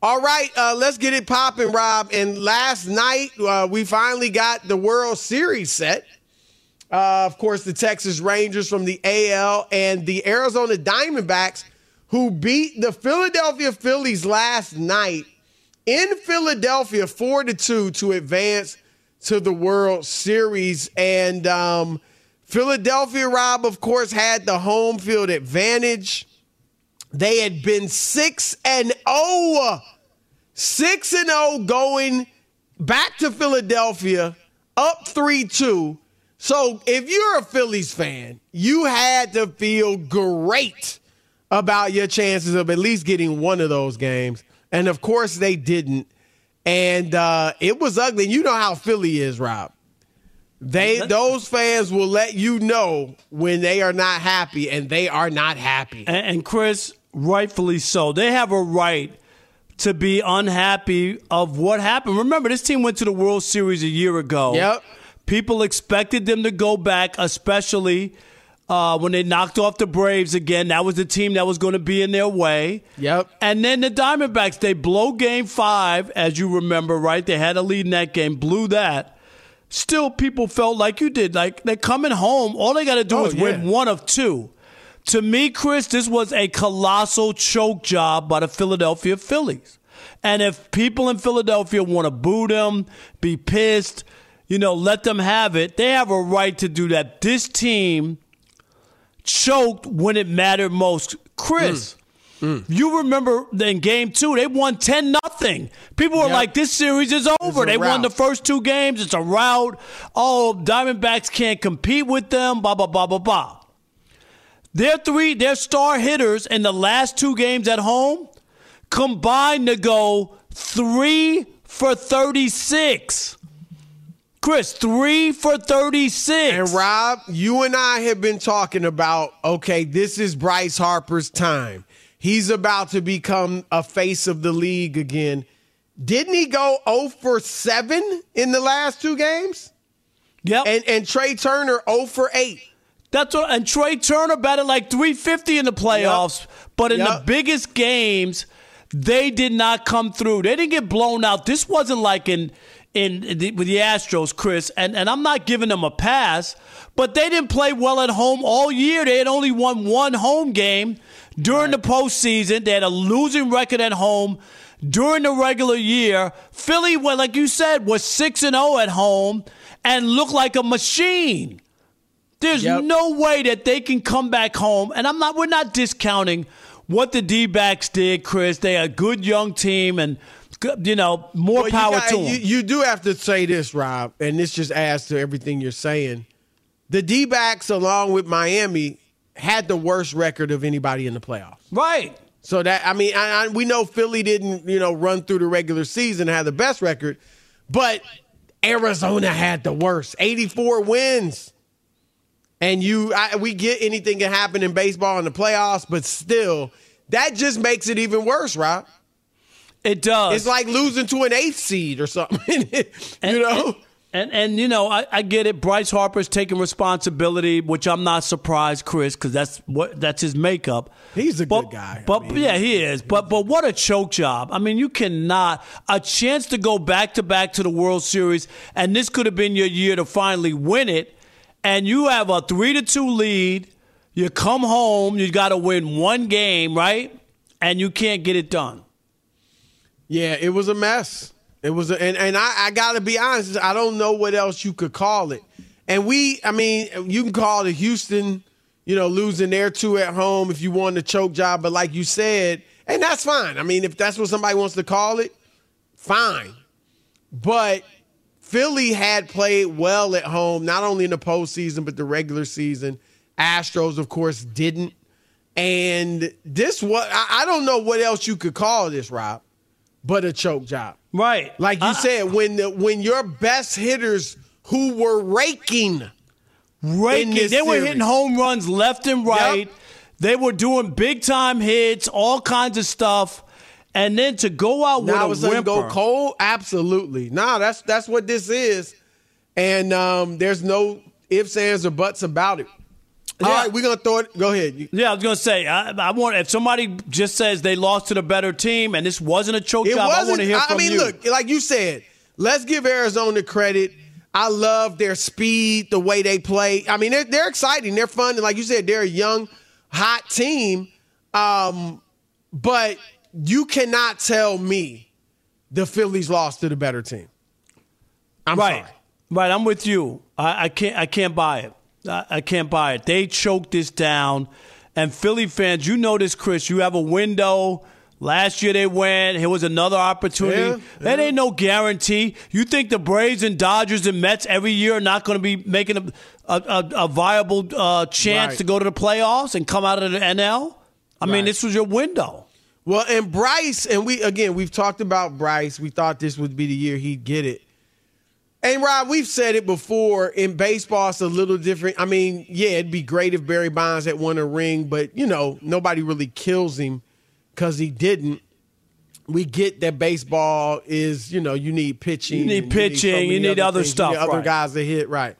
All right, uh, let's get it popping, Rob. And last night, uh, we finally got the World Series set. Uh, of course, the Texas Rangers from the AL and the Arizona Diamondbacks, who beat the Philadelphia Phillies last night in Philadelphia, four to two, to advance to the World Series. And um, Philadelphia, Rob, of course, had the home field advantage. They had been 6 and 0. 6 and 0 going back to Philadelphia up 3-2. So, if you're a Phillies fan, you had to feel great about your chances of at least getting one of those games. And of course they didn't. And uh, it was ugly. You know how Philly is, Rob. They those fans will let you know when they are not happy, and they are not happy. And, and Chris, rightfully so. They have a right to be unhappy of what happened. Remember, this team went to the World Series a year ago. Yep. People expected them to go back, especially uh, when they knocked off the Braves again. That was the team that was going to be in their way. Yep. And then the Diamondbacks, they blow game five, as you remember, right? They had a lead in that game, blew that. Still, people felt like you did. Like they're coming home. All they got to do Oh, is win one of two. To me, Chris, this was a colossal choke job by the Philadelphia Phillies. And if people in Philadelphia want to boo them, be pissed, you know, let them have it, they have a right to do that. This team choked when it mattered most. Chris, Mm. you remember in game two, they won 10 nothing. People were Yep. like, this series is over. They won the first two games. It's a rout. Oh, Diamondbacks can't compete with them, blah, blah, blah, blah, blah. Their three, their star hitters in the last two games at home combined to go three for 36. Chris, three for 36. And Rob, you and I have been talking about okay, this is Bryce Harper's time. He's about to become a face of the league again. Didn't he go 0 for 7 in the last two games? yep. And and Trey Turner 0 for 8. That's what, and Trey Turner batted like 350 in the playoffs, but in the biggest games, they did not come through. They didn't get blown out. This wasn't like in in the, with the Astros, Chris, and and I'm not giving them a pass, but they didn't play well at home all year. They had only won one home game during the postseason. They had a losing record at home during the regular year. Philly, well, like you said, was six and zero at home and looked like a machine. There's Yep. no way that they can come back home. And I'm not we're not discounting what the D backs did, Chris. They are a good young team and you know, more Well, power you, got- to you, them. you do have to say this, Rob, and this just adds to everything you're saying. The D backs, along with Miami, had the worst record of anybody in the playoffs. right. So that I mean, I, I, we know Philly didn't you know run through the regular season and have the best record, but Arizona had the worst, 84 wins. And you, I, we get anything can happen in baseball in the playoffs, but still, that just makes it even worse, right? It does. It's like losing to an eighth seed or something. you and, know. And, and, and you know, I, I, get it. Bryce Harper's taking responsibility, which I'm not surprised, Chris, because that's what that's his makeup. He's a but, good guy. But I mean, yeah, he is. But but what a choke job! I mean, you cannot a chance to go back to back to the World Series, and this could have been your year to finally win it, and you have a three to two lead. You come home, you got to win one game, right? And you can't get it done. Yeah, it was a mess. It was, a, and and I, I got to be honest. I don't know what else you could call it. And we, I mean, you can call it Houston, you know, losing their two at home if you want a choke job. But like you said, and that's fine. I mean, if that's what somebody wants to call it, fine. But Philly had played well at home, not only in the postseason but the regular season. Astros, of course, didn't. And this I, I don't know what else you could call this, Rob but a choke job. Right. Like you uh, said, when the when your best hitters who were raking, raking, they series. were hitting home runs left and right. Yep. They were doing big time hits, all kinds of stuff. And then to go out now with a whimper. go cold? Absolutely. Nah, that's that's what this is. And um, there's no ifs, ands, or buts about it. All yeah. right, we're gonna throw it. Go ahead. Yeah, I was gonna say I, I, want if somebody just says they lost to the better team and this wasn't a choke it job. I want to hear I, from you. I mean, you. look, like you said, let's give Arizona credit. I love their speed, the way they play. I mean, they're, they're exciting, they're fun, and like you said, they're a young, hot team. Um, but you cannot tell me the Phillies lost to the better team. I'm right, sorry. right. I'm with you. I, I can't. I can't buy it. I can't buy it. They choked this down. And Philly fans, you know this, Chris. You have a window. Last year they went. Here was another opportunity. Yeah, yeah. That ain't no guarantee. You think the Braves and Dodgers and Mets every year are not going to be making a, a, a viable uh, chance right. to go to the playoffs and come out of the NL? I right. mean, this was your window. Well, and Bryce, and we again, we've talked about Bryce. We thought this would be the year he'd get it. And Rob, we've said it before. In baseball, it's a little different. I mean, yeah, it'd be great if Barry Bonds had won a ring, but you know, nobody really kills him because he didn't. We get that baseball is, you know, you need pitching, you need pitching, you need, so you need other, things, stuff, you need other guys to hit, right?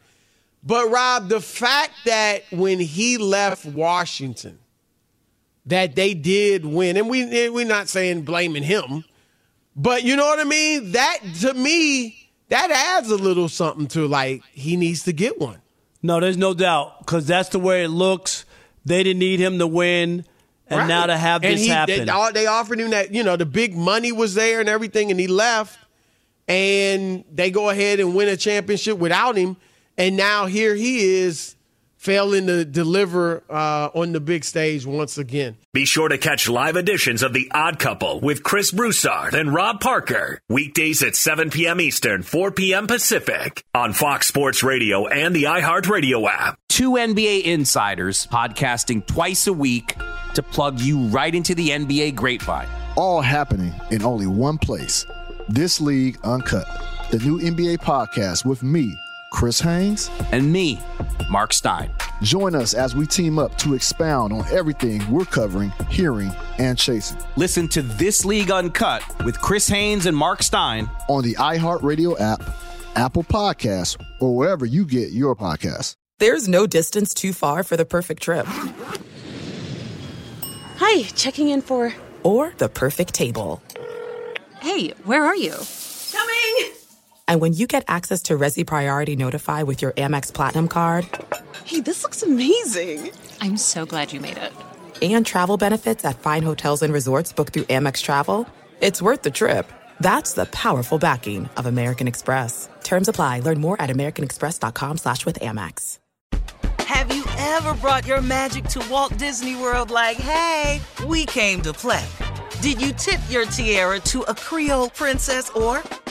But Rob, the fact that when he left Washington, that they did win, and we eh, we're not saying blaming him, but you know what I mean. That to me that adds a little something to like he needs to get one. No, there's no doubt because that's the way it looks. They didn't need him to win, and right. now to have and this he, happen, they, they offered him that you know the big money was there and everything, and he left, and they go ahead and win a championship without him, and now here he is failing to deliver uh, on the big stage once again. Be sure to catch live editions of The Odd Couple with Chris Broussard and Rob Parker. Weekdays at 7 p.m. Eastern, 4 p.m. Pacific on Fox Sports Radio and the iHeartRadio app. Two NBA insiders podcasting twice a week to plug you right into the NBA grapevine. All happening in only one place. This League Uncut, the new NBA podcast with me, Chris Haynes, and me, Mark Stein. Join us as we team up to expound on everything we're covering, hearing, and chasing. Listen to This League Uncut with Chris Haynes and Mark Stein on the iHeartRadio app, Apple Podcasts, or wherever you get your podcasts. There's no distance too far for the perfect trip. Hi, checking in for. Or the perfect table. Hey, where are you? Coming! And when you get access to Resy Priority Notify with your Amex Platinum card, hey, this looks amazing! I'm so glad you made it. And travel benefits at fine hotels and resorts booked through Amex Travel, it's worth the trip. That's the powerful backing of American Express. Terms apply. Learn more at americanexpress.com slash with Amex. Have you ever brought your magic to Walt Disney World like, hey, we came to play? Did you tip your tiara to a Creole princess or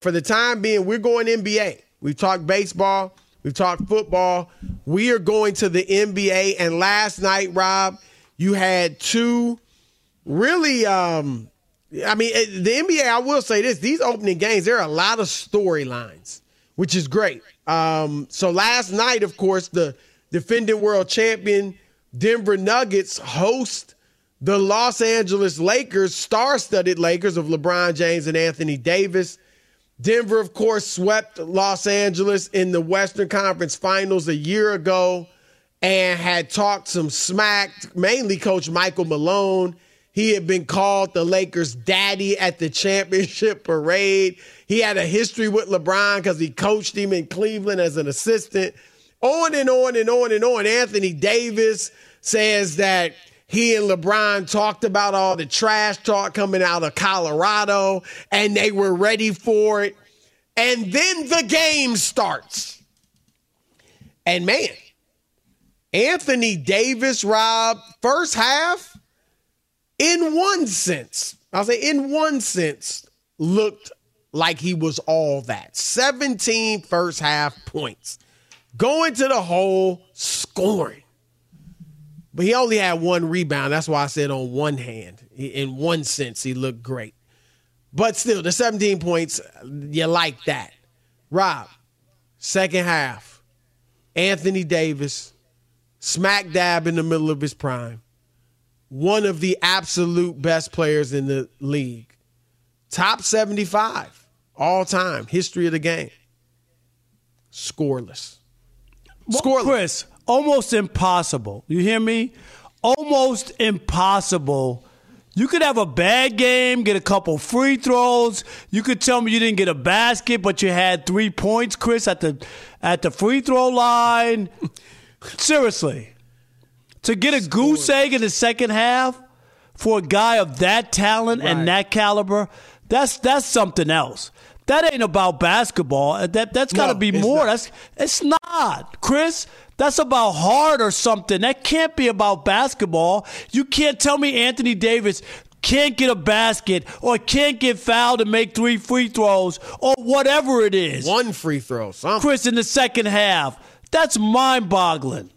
for the time being, we're going NBA. We've talked baseball, we've talked football. We are going to the NBA. And last night, Rob, you had two really, um, I mean, the NBA, I will say this these opening games, there are a lot of storylines, which is great. Um, so last night, of course, the defending world champion Denver Nuggets host the Los Angeles Lakers, star studded Lakers of LeBron James and Anthony Davis. Denver, of course, swept Los Angeles in the Western Conference Finals a year ago and had talked some smack, mainly Coach Michael Malone. He had been called the Lakers' daddy at the championship parade. He had a history with LeBron because he coached him in Cleveland as an assistant. On and on and on and on. Anthony Davis says that he and LeBron talked about all the trash talk coming out of Colorado, and they were ready for it. And then the game starts. And man, Anthony Davis, Rob, first half, in one sense, I'll say in one sense, looked like he was all that. 17 first half points. Going to the hole, scoring. But he only had one rebound. That's why I said on one hand, in one sense, he looked great. But still, the 17 points, you like that. Rob, second half, Anthony Davis, smack dab in the middle of his prime, one of the absolute best players in the league, top 75 all time, history of the game, scoreless. Scoreless. Chris, almost impossible. You hear me? Almost impossible. You could have a bad game, get a couple free throws. You could tell me you didn't get a basket, but you had three points, Chris, at the at the free throw line. Seriously, to get a goose egg in the second half for a guy of that talent right. and that caliber, that's that's something else. That ain't about basketball. Uh, that that's got to no, be more. Not. That's it's not, Chris. That's about heart or something. That can't be about basketball. You can't tell me Anthony Davis can't get a basket or can't get fouled and make three free throws or whatever it is. One free throw, something. Chris, in the second half. That's mind boggling.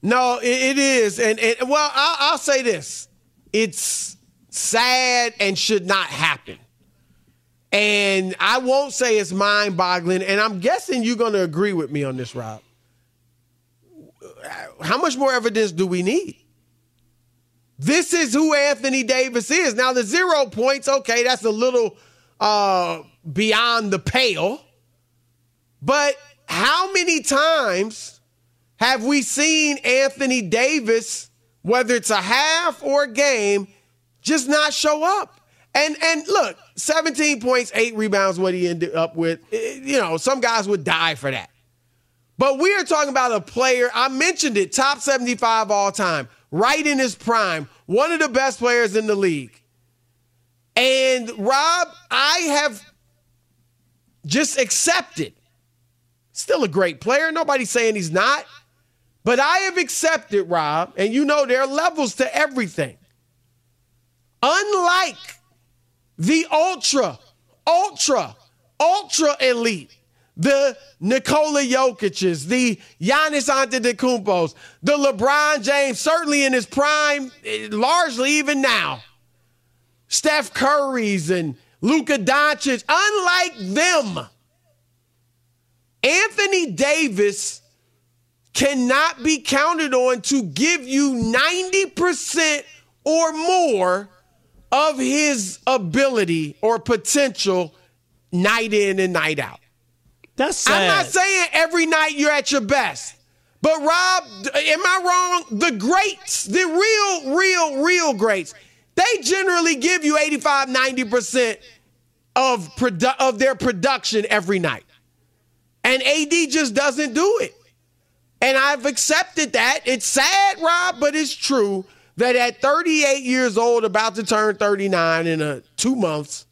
No, it, it is. And, and well, I'll, I'll say this it's sad and should not happen. And I won't say it's mind boggling. And I'm guessing you're going to agree with me on this, Rob how much more evidence do we need? This is who Anthony Davis is. Now, the zero points, okay, that's a little uh, beyond the pale. But how many times have we seen Anthony Davis, whether it's a half or a game, just not show up? And and look, 17 points, eight rebounds, what he ended up with. Eh, eh, you know, some guys would die for that. But we are talking about a player, I mentioned it, top 75 all time, right in his prime, one of the best players in the league. And Rob, I have just accepted. Still a great player. Nobody's saying he's not. But I have accepted, Rob, and you know there are levels to everything. Unlike the ultra, ultra, ultra elite the Nikola Jokic's, the Giannis Antetokounmpo's, the LeBron James, certainly in his prime, eh, largely even now. Steph Curry's and Luka Doncic, unlike them, Anthony Davis cannot be counted on to give you 90% or more of his ability or potential night in and night out. That's sad. I'm not saying every night you're at your best. But Rob, am I wrong? The greats, the real, real, real greats, they generally give you 85, 90% of, produ- of their production every night. And AD just doesn't do it. And I've accepted that. It's sad, Rob, but it's true that at 38 years old, about to turn 39 in a two months,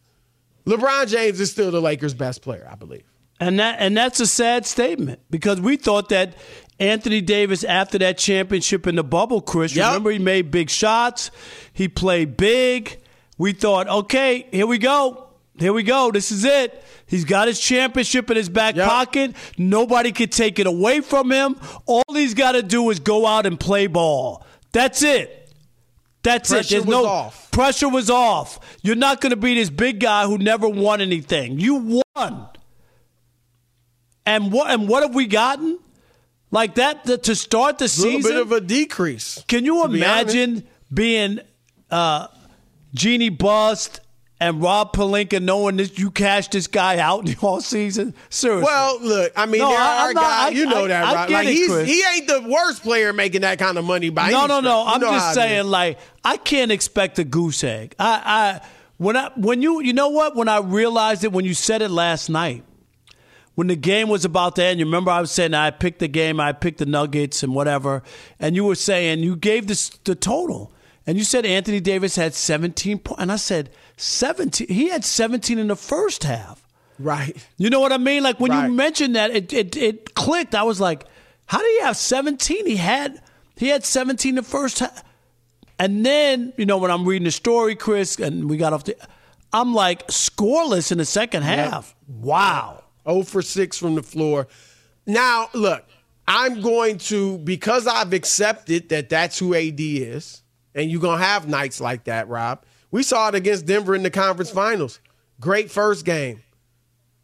LeBron James is still the Lakers' best player, I believe. And that and that's a sad statement because we thought that Anthony Davis after that championship in the bubble, Chris, Yep. remember he made big shots, he played big. We thought, okay, here we go. Here we go. This is it. He's got his championship in his back Yep. pocket. Nobody could take it away from him. All he's got to do is go out and play ball. That's it. That's Pressure it. There's was no off. pressure was off. You're not going to be this big guy who never won anything. You won. And what and what have we gotten? Like that to, to start the season. A little season. bit of a decrease. Can you to be imagine being uh, Jeanie Buss and Rob Pelinka knowing that you cashed this guy out in the all season? Seriously. Well, look, I mean, No, there I- are not- guys, I- you know I- that, right? Like it, he ain't the worst player making that kind of money by no, no, no. I'm just saying, like, I can't expect a goose egg. I, I, when I, when you, you know what? When I realized it, when you said it last night, when the game was about to end, you remember I was saying I picked the game, I picked the Nuggets and whatever, and you were saying you gave this the total, and you said Anthony Davis had 17 points, and I said 17. He had 17 in the first half. right. You know what I mean? Like when Right. you mentioned that, it, it it clicked. I was like, how do you have 17? He had he had 17 the first half. And then, you know, when I'm reading the story, Chris, and we got off the I'm like scoreless in the second half. Wow. 0 for 6 from the floor. Now, look, I'm going to, because I've accepted that that's who AD is, and you're going to have nights like that, Rob. We saw it against Denver in the conference finals. Great first game.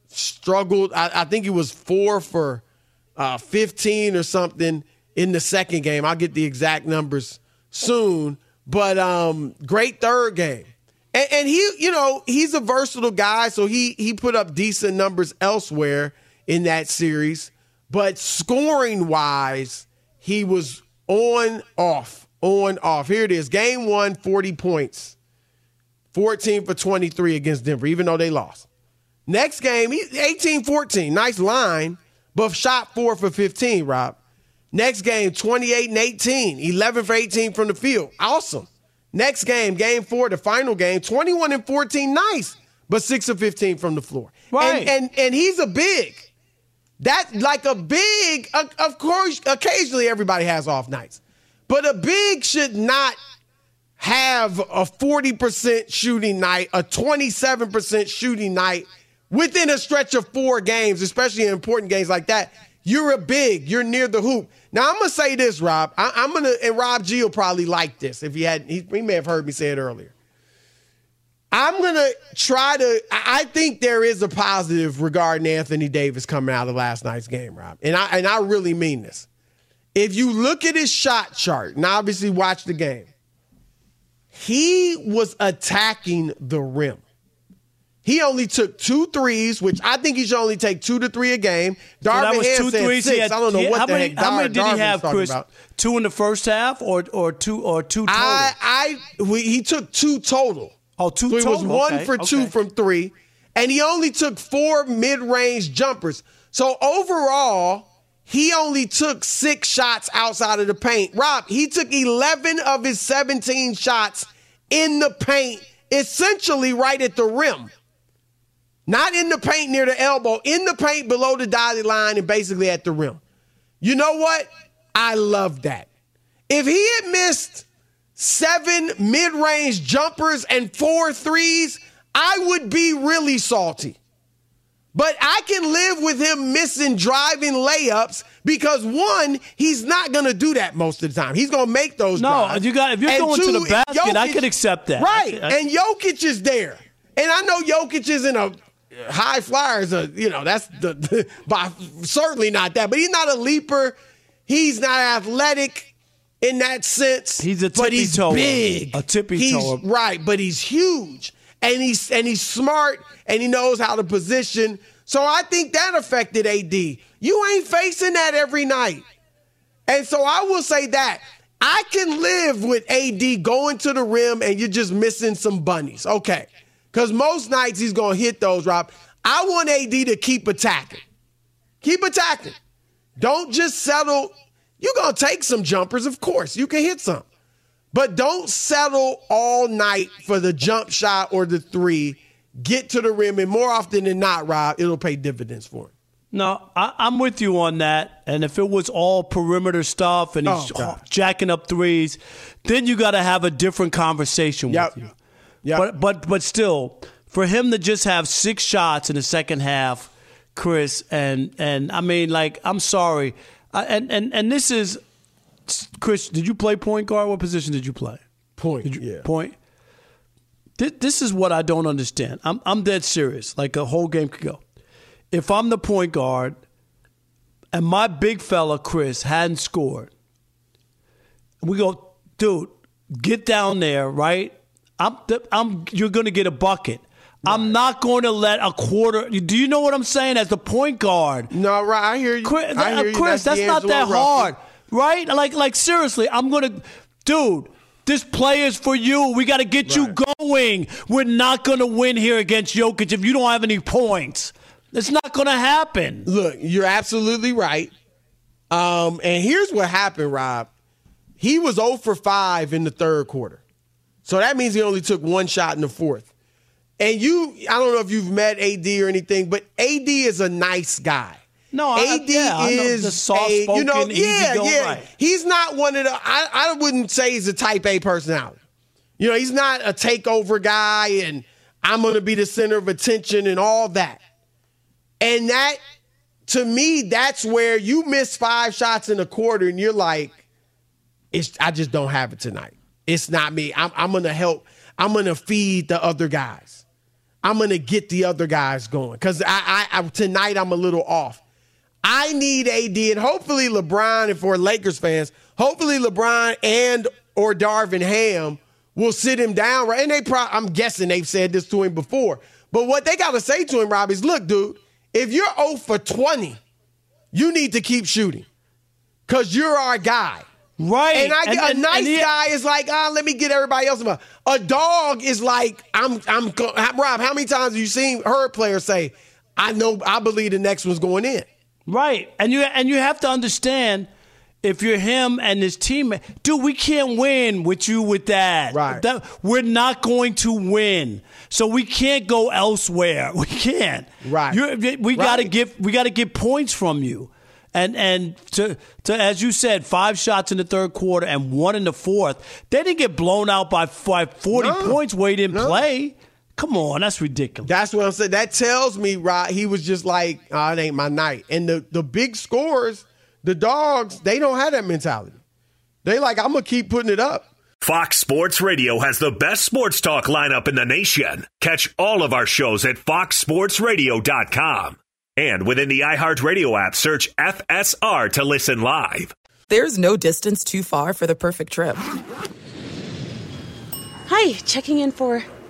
Struggled. I, I think he was four for uh, 15 or something in the second game. I'll get the exact numbers soon. But um, great third game. And, and he, you know, he's a versatile guy, so he he put up decent numbers elsewhere in that series. But scoring wise, he was on off, on off. Here it is. Game one, 40 points. 14 for 23 against Denver, even though they lost. Next game, he 18 14. Nice line, but shot four for 15, Rob. Next game, 28 and 18. 11 for 18 from the field. Awesome. Next game, game four, the final game, 21 and 14. Nice, but six of 15 from the floor. Right. And, and, and he's a big. That like a big, of of course, occasionally everybody has off nights, but a big should not have a 40% shooting night, a 27% shooting night within a stretch of four games, especially in important games like that. You're a big, you're near the hoop. Now, I'm to say this, Rob. I, I'm going to, and Rob G will probably like this if he had, he, he may have heard me say it earlier. I'm to try to, I think there is a positive regarding Anthony Davis coming out of last night's game, Rob. And I, and I really mean this. If you look at his shot chart, and obviously watch the game, he was attacking the rim. He only took two threes, which I think he should only take two to three a game. So Darvin that was two threes. six. Had, I don't know what how the many, heck How many Dar- did he have, Chris? about. Two in the first half, or or two or two total? I, I, we, he took two total. Oh, two So he was one Okay, for two from three, and he only took four mid-range jumpers. So overall, he only took six shots outside of the paint. Rob, he took 11 of his 17 shots in the paint, essentially right at the rim. Not in the paint near the elbow, in the paint below the dotted line and basically at the rim. You know what? I love that. If he had missed seven mid range jumpers and four threes, I would be really salty. But I can live with him missing driving layups because one, he's not going to do that most of the time. He's going to make those. No, drives. you got if you're And going to the basket, I Jokic- could accept that. Right, I- I- and Jokic is there, and I know Jokic isn't a high flyer. Is a uh, you know that's the, by certainly not that, but he's not a leaper. He's not athletic in that sense. He's a but he's tippy-toer. big. A tippy-toer. He's right, but he's huge, and he's and he's smart, and he knows how to position. So I think that affected AD. You ain't facing that every night. And so I will say that I can live with AD going to the rim and you're just missing some bunnies. Okay. Because most nights he's going to hit those, Rob. I want AD to keep attacking. Keep attacking. Don't just settle. You're going to take some jumpers, of course. You can hit some. But don't settle all night for the jump shot or the three. Get to the rim, and more often than not, Rob, it'll pay dividends for him. No, I, I'm with you on that. And if it was all perimeter stuff and he's Oh, jacking up threes, then you got to have a different conversation Yep. with you. Yep. But but but still, for him to just have six shots in the second half, Chris, and and I mean, like, I'm sorry, I, and and and this is Chris. Did you play point guard? What position did you play? Point, you, yeah. Point. Thi- This is what I don't understand. I'm I'm dead serious. Like a whole game could go. If I'm the point guard, and my big fella Chris hadn't scored, we go, dude, get down there, right? I'm, I'm, you're going to get a bucket. I'm not going to let a quarter. Do you know what I'm saying? As the point guard, No, right. I hear you. Chris, I hear you. Chris that's, not that hard, right? Like, like seriously, I'm gonna, dude. This play is for you. We got to get you going. We're not going to win here against Jokic if you don't have any points. It's not going to happen. Look, you're absolutely right. Um, and here's what happened, Rob. He was 0 for 5 in the third quarter. So that means he only took one shot in the fourth. And you, I don't know if you've met AD or anything, but AD is a nice guy. No, I- AD yeah, I is the a, soft-spoken, you know, yeah, easygoing, yeah. right. He's not one of the. I, I wouldn't say he's a Type A personality. You know, he's not a takeover guy, and I'm going to be the center of attention and all that. And that, to me, that's where you miss five shots in a quarter, and you're like, it's. I just don't have it tonight. It's not me. I'm, I'm going to help. I'm going to feed the other guys. I'm going to get the other guys going because I, I, I tonight I'm a little off. I need AD and hopefully LeBron, and for Lakers fans, hopefully LeBron and or Darvin Ham will sit him down. Right, and they pro- I'm guessing they've said this to him before. But what they got to say to him, Rob, is look, dude, if you're 0 for 20, you need to keep shooting because you're our guy. Right. And I And- a and- nice and he- guy is like, ah, let me get everybody else. involved. A dog is like, I'm, I'm, Rob. How many times have you seen heard players say, I know, I believe the next one's going in. Right. And you and you have to understand if you're him and his teammate, dude, we can't win with you with that. Right. That, we're not going to win. So we can't go elsewhere. We can't. Right. You're, we got to get we got to get points from you. And and to to as you said, five shots in the third quarter and one in the fourth. They didn't get blown out by by forty No. points where he didn't No. play. Come on, that's ridiculous. That's what I'm saying. That tells me, Rob, he was just like, oh, it ain't my night. And the, the big scores, the dogs, they don't have that mentality. They like, I'm gonna keep putting it up. Fox Sports Radio has the best sports talk lineup in the nation. Catch all of our shows at foxsportsradio.com. And within the iHeartRadio app, search FSR to listen live. There's no distance too far for the perfect trip. Hi, checking in for.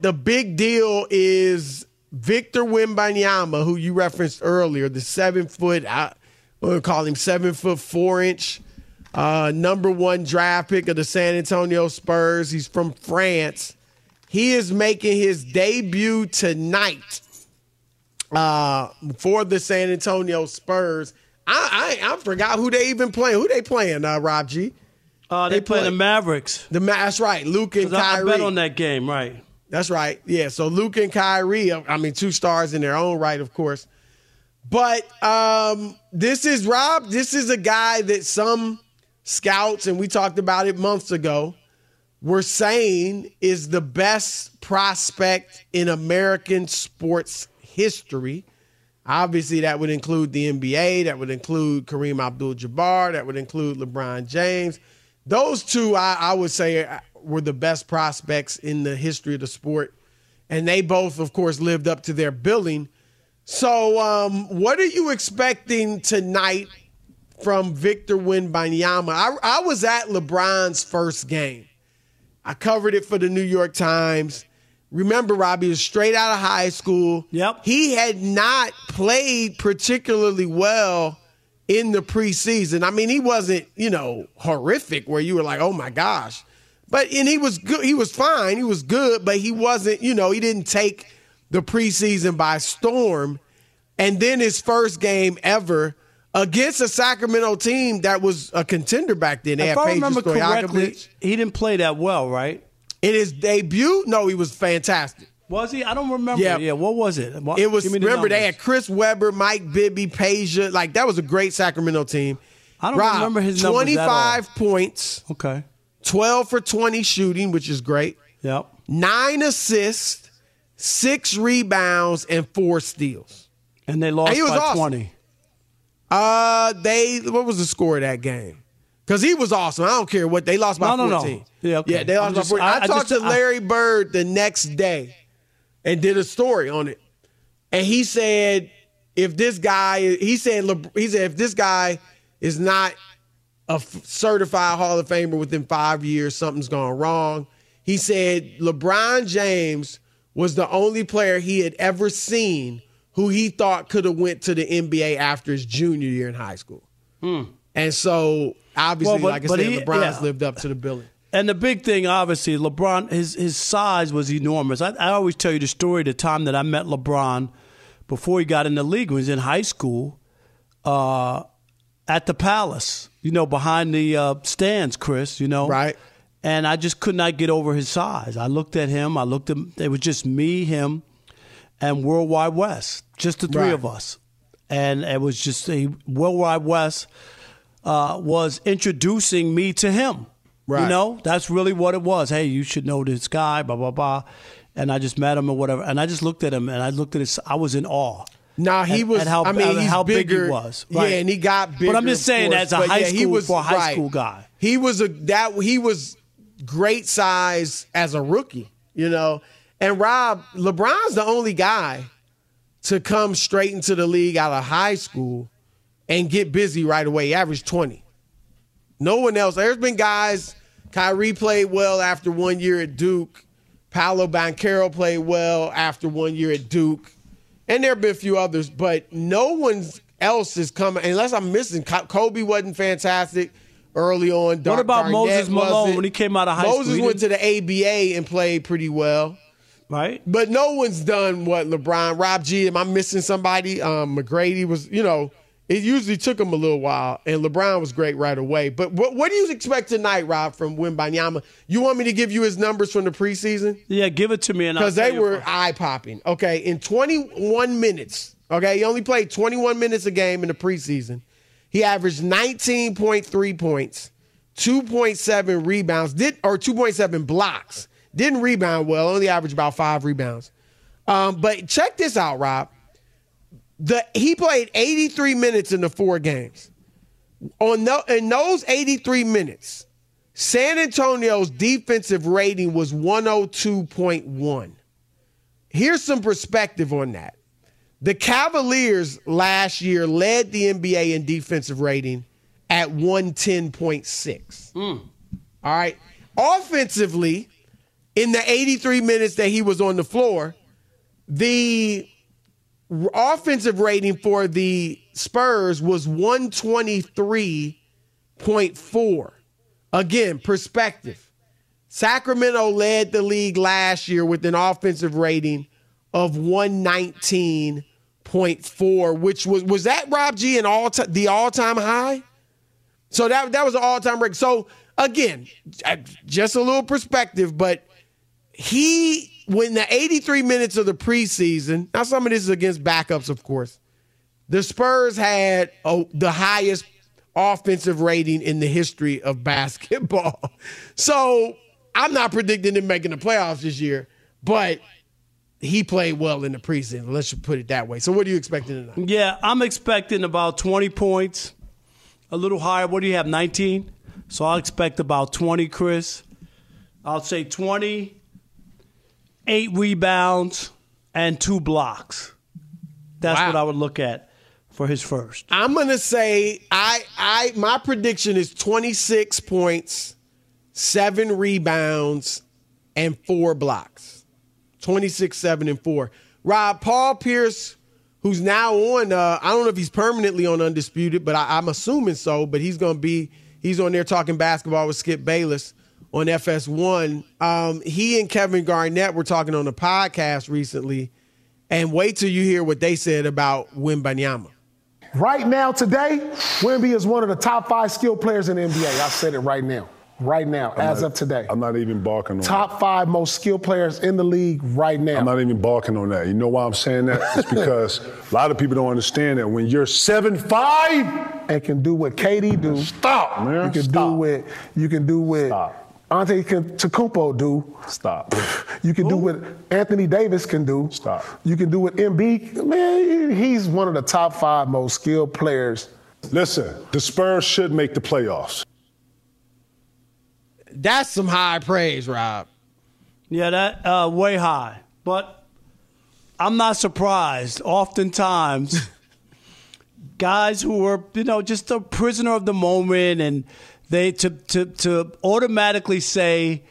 The big deal is Victor Wembanyama, who you referenced earlier, the seven foot, I going to call him seven foot four inch, uh, number one draft pick of the San Antonio Spurs. He's from France. He is making his debut tonight uh, for the San Antonio Spurs. I, I I forgot who they even playing. Who they playing, uh, Rob G? Uh, they, They play the Mavericks. The Ma- that's right, Luka and I, I bet on that game, right? That's right. Yeah. So Luka and Kyrie, I mean, two stars in their own right, of course. But um, this is Rob. This is a guy that some scouts, and we talked about it months ago, were saying is the best prospect in American sports history. Obviously, that would include the NBA, that would include Kareem Abdul Jabbar, that would include LeBron James. Those two, I, I would say, were the best prospects in the history of the sport. And they both, of course, lived up to their billing. So, um, what are you expecting tonight from Victor Wembanyama? I, I was at LeBron's first game. I covered it for the New York Times. Remember, Robbie was straight out of high school. Yep. He had not played particularly well in the preseason. I mean, he wasn't, you know, horrific where you were like, oh my gosh. But and he was good. He was fine. He was good, but he wasn't, you know, he didn't take the preseason by storm. And then his first game ever against a Sacramento team that was a contender back then. They If had I remember correctly, he didn't play that well, right? In his debut, no, he was fantastic. Was he? I don't remember. Yeah. Yeah. What was it? What- It was the remember they had Chris Webber, Mike Bibby, Peja. Like that was a great Sacramento team. I don't Rob, remember his numbers. 25 points, Okay. 12 for 20 shooting, which is great. Yep. Nine assists, six rebounds, and four steals. And they lost He was by awesome. twenty. Uh, they what was the score of that game? Because he was awesome. I don't care what they lost by No, no, no. 14. Yeah, okay. yeah, they lost I'm by 14. I, I- I talked just- to I- Larry Bird the next day and did a story on it, and he said if this guy, he said he said if this guy is not a f- certified Hall of Famer within five years, something's gone wrong. He said LeBron James was the only player he had ever seen who he thought could have went to the NBA after his junior year in high school. And so obviously, Hmm. Well, but- like I said, he- LeBron's yeah. lived up to the billing. And the big thing, obviously, LeBron, his his size was enormous. I, I always tell you the story the time that I met LeBron before he got in the league when he was in high school uh, at the Palace, you know, behind the uh, stands, Chris, you know. Right. And I just could not get over his size. I looked at him. I looked at it was just me, him, and World Wide Wes, just the three Right. of us. And it was just a World Wide Wes uh, was introducing me to him. Right. You know, that's really what it was. Hey, you should know this guy, blah, blah, blah. And I just met him or whatever. And I just looked at him and I looked at his, I was in awe. Nah, he At- was. at how- I mean, he's how big he bigger. was. Yeah, and he got bigger. But I'm just saying course. as a high yeah, he was, for a high right. school guy. He was a that he was great size as a rookie, you know. And Rob LeBron's the only guy to come straight into the league out of high school and get busy right away. He averaged 20. No one else. There's been guys. Kyrie played well after one year at Duke. Paolo Banchero played well after one year at Duke. And there have been a few others, but no one's else is coming. Unless I'm missing, Kobe wasn't fantastic early on. What about Moses Malone when he came out of high Moses school? Moses went to the ABA and played pretty well. right. But no one's done what LeBron, Rob G. Am I missing somebody? Um, McGrady was, you know, it usually took him a little while, and LeBron was great right away. But what, what do you expect tonight, Rob, from Wembanyama? You want me to give you his numbers from the preseason? Yeah, give it to me, and I'll Because they were eye popping. Okay, in 21 minutes, okay, he only played 21 minutes a game in the preseason. He averaged 19.3 points, 2.7 rebounds, did or 2.7 blocks. Didn't rebound well, only averaged about five rebounds. Um, but check this out, Rob. The he played 83 minutes in the four games. On no, in those 83 minutes, San Antonio's defensive rating was 102.1. Here's some perspective on that. The Cavaliers last year led the NBA in defensive rating at 110.6. Hmm. All right. Offensively, in the 83 minutes that he was on the floor, the offensive rating for the Spurs was 123.4. Again, perspective. Sacramento led the league last year with an offensive rating of 119.4, which was was that Rob G an all ti- the all-time high? So that that was an all-time record. So again, just a little perspective, but he when the 83 minutes of the preseason, now some of this is against backups, of course. The Spurs had the highest offensive rating in the history of basketball. So I'm not predicting them making the playoffs this year, but he played well in the preseason. Let's just put it that way. So what are you expecting tonight? Yeah, I'm expecting about 20 points, a little higher. What do you have, 19? So I'll expect about 20, Chris. I'll say 20, eight rebounds, and two blocks. That's Wow. what I would look at for his first. I'm gonna say I I my prediction is 26 points, seven rebounds, and four blocks. 26, 7, and 4. Rob Paul Pierce, who's now on uh, I don't know if he's permanently on Undisputed, but I, I'm assuming so, but he's gonna be he's on there talking basketball with Skip Bayless on FS1. Um, he and Kevin Garnett were talking on a podcast recently, and wait till you hear what they said about Wembanyama. Right now, today, Wemby is one of the top five skilled players in the NBA. I said it right now. Right now, as not- of today. I'm not even barking on that. Top five most skilled players in the league right now. I'm not even barking on that. You know why I'm saying that? It's because a lot of people don't understand that when you're seven five, and can do what KD do. stop, man. You can stop. do what you can do what Stop. Antetokounmpo do. Stop. You can do what Anthony Davis can do. Stop. You can do what MB. Man, he's one of the top five most skilled players. Listen, the Spurs should make the playoffs. That's some high praise, Rob. Yeah, that uh, way high. But I'm not surprised. Oftentimes, guys who were, you know just a prisoner of the moment, and they to to to automatically say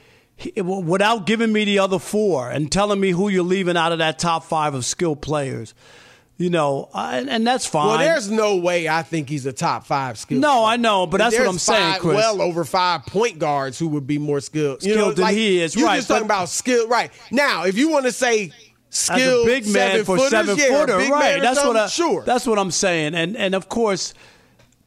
without giving me the other four and telling me who you're leaving out of that top five of skilled players. You know, and that's fine. Well, there's no way I think he's a top five skilled. No, player. I know, but that's what I'm saying, Chris. Well over five point guards who would be more skilled. You know, than like, he is, You're right, just talking about skill, right? Now, if you want to say as skilled a big man seven for footers, seven yeah, footer, big right? That's what I, sure. That's what I'm saying, and and of course,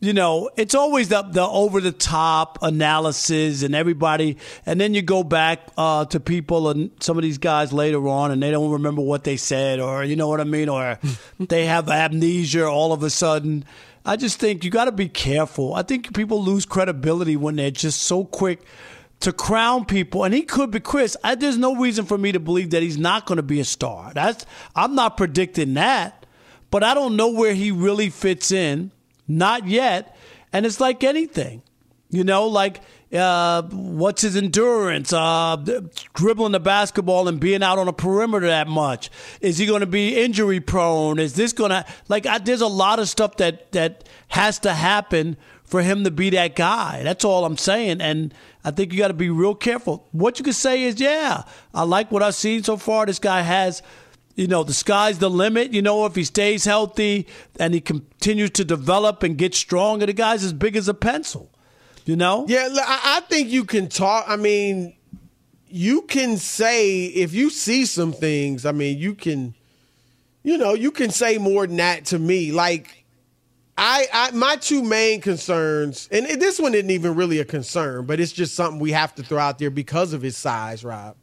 you know, it's always the the over the top analysis and everybody, and then you go back uh, to people and some of these guys later on, and they don't remember what they said, or you know what I mean, or they have amnesia all of a sudden. I just think you got to be careful. I think people lose credibility when they're just so quick to crown people, and he could be Chris. I, there's no reason for me to believe that he's not going to be a star. That's I'm not predicting that, but I don't know where he really fits in. Not yet, and it's like anything, you know, like. Uh, what's his endurance? Uh, dribbling the basketball and being out on a perimeter that much? Is he going to be injury prone? Is this going to like? I, there's a lot of stuff that that has to happen for him to be that guy. That's all I'm saying. And I think you got to be real careful. What you can say is, yeah, I like what I've seen so far. This guy has you know, the sky's the limit. You know, if he stays healthy and he continues to develop and get stronger, the guy's as big as a pencil. You know? Yeah, I think you can talk. I mean, you can say if you see some things. I mean, you can, you know, you can say more than that to me. Like, I, I my two main concerns, and this one isn't even really a concern, but it's just something we have to throw out there because of his size, Rob.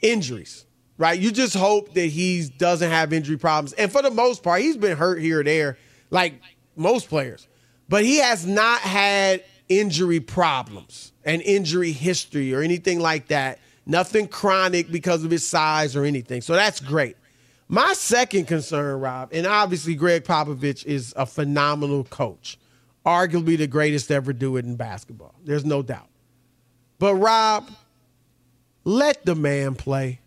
Injuries right? You just hope that he doesn't have injury problems. And for the most part, he's been hurt here or there, like most players. But he has not had injury problems and injury history or anything like that. Nothing chronic because of his size or anything. So that's great. My second concern, Rob, and obviously Gregg Popovich is a phenomenal coach, arguably the greatest to ever do it in basketball. There's no doubt. But Rob, let the man play.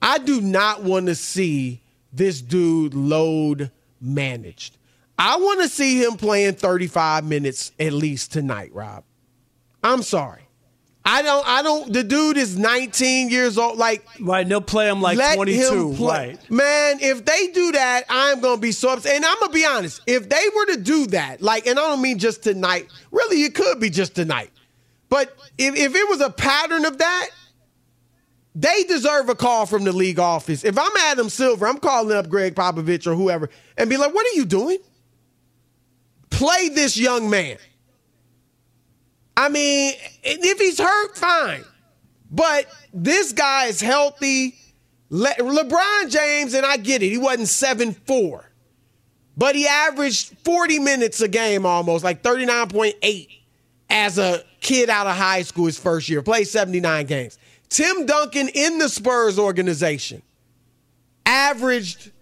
I do not want to see this dude load managed. I want to see him playing 35 minutes at least tonight, Rob. I'm sorry. I don't I don't the dude is 19 years old like right they'll play him like 22 him right man if they do that I'm going to be so upset and I'm going to be honest if they were to do that like and I don't mean just tonight really it could be just tonight but if, if it was a pattern of that they deserve a call from the league office. If I'm Adam Silver, I'm calling up Gregg Popovich or whoever and be like, what are you doing? Play this young man. I mean, if he's hurt, fine. But this guy is healthy. Le- LeBron James, and I get it, he wasn't 7 4, but he averaged 40 minutes a game almost, like 39.8 as a kid out of high school his first year, played 79 games. Tim Duncan in the Spurs organization averaged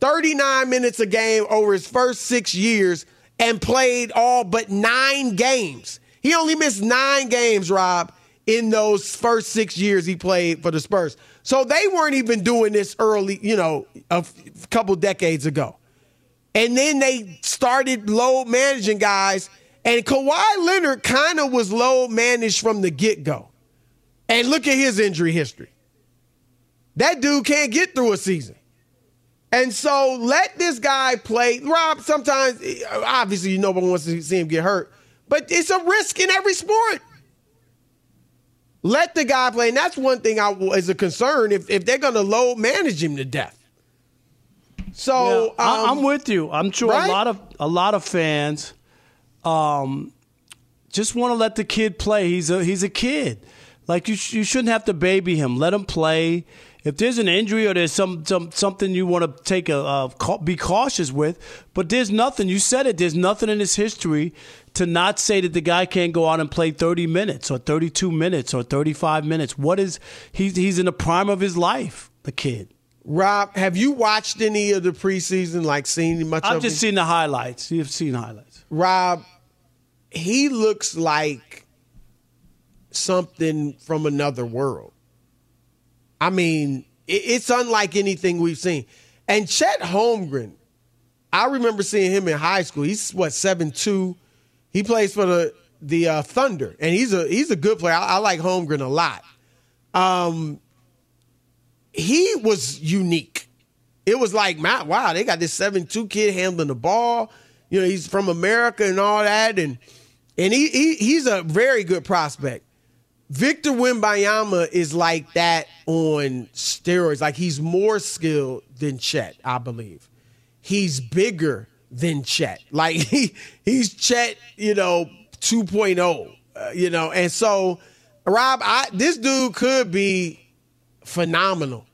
39 minutes a game over his first six years and played all but nine games. He only missed nine games, Rob, in those first six years he played for the Spurs. So they weren't even doing this early, you know, a couple decades ago. And then they started load managing guys, and Kawhi Leonard kind of was load managed from the get go. And look at his injury history. That dude can't get through a season. And so let this guy play. Rob, sometimes, obviously, nobody wants to see him get hurt, but it's a risk in every sport. Let the guy play. And that's one thing I is a concern if, if they're going to load manage him to death. So yeah, um, I'm with you. I'm sure right? a lot of a lot of fans um, just want to let the kid play. He's a he's a kid. Like you, sh- you shouldn't have to baby him. Let him play. If there's an injury or there's some, some something you want to take a uh, be cautious with, but there's nothing. You said it. There's nothing in his history to not say that the guy can't go out and play 30 minutes or 32 minutes or 35 minutes. What is he's he's in the prime of his life, the kid. Rob, have you watched any of the preseason? Like seen much? I've just seen the highlights. You've seen highlights. Rob, he looks like something from another world. I mean, it's unlike anything we've seen. And Chet Holmgren, I remember seeing him in high school. He's what seven two. He plays for the the uh, Thunder, and he's a he's a good player. I, I like Holmgren a lot. Um, he was unique. It was like, wow, they got this seven two kid handling the ball. You know, he's from America and all that, and and he, he he's a very good prospect. Victor Wembanyama is like that on steroids. Like he's more skilled than Chet, I believe. He's bigger than Chet. Like he he's Chet, you know, 2.0, uh, you know. And so, Rob, I, this dude could be phenomenal.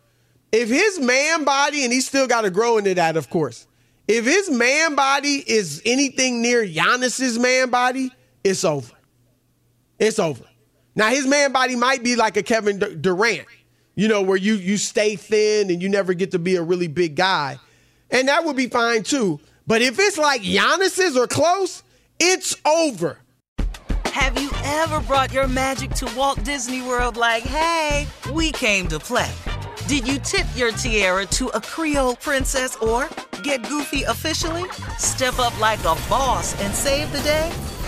If his man body, and he's still got to grow into that, of course. If his man body is anything near Giannis's man body, it's over. It's over. Now his man body might be like a Kevin Durant, you know, where you you stay thin and you never get to be a really big guy, and that would be fine too. But if it's like Giannis's or close, it's over. Have you ever brought your magic to Walt Disney World? Like, hey, we came to play. Did you tip your tiara to a Creole princess or get goofy officially? Step up like a boss and save the day?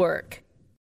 Network.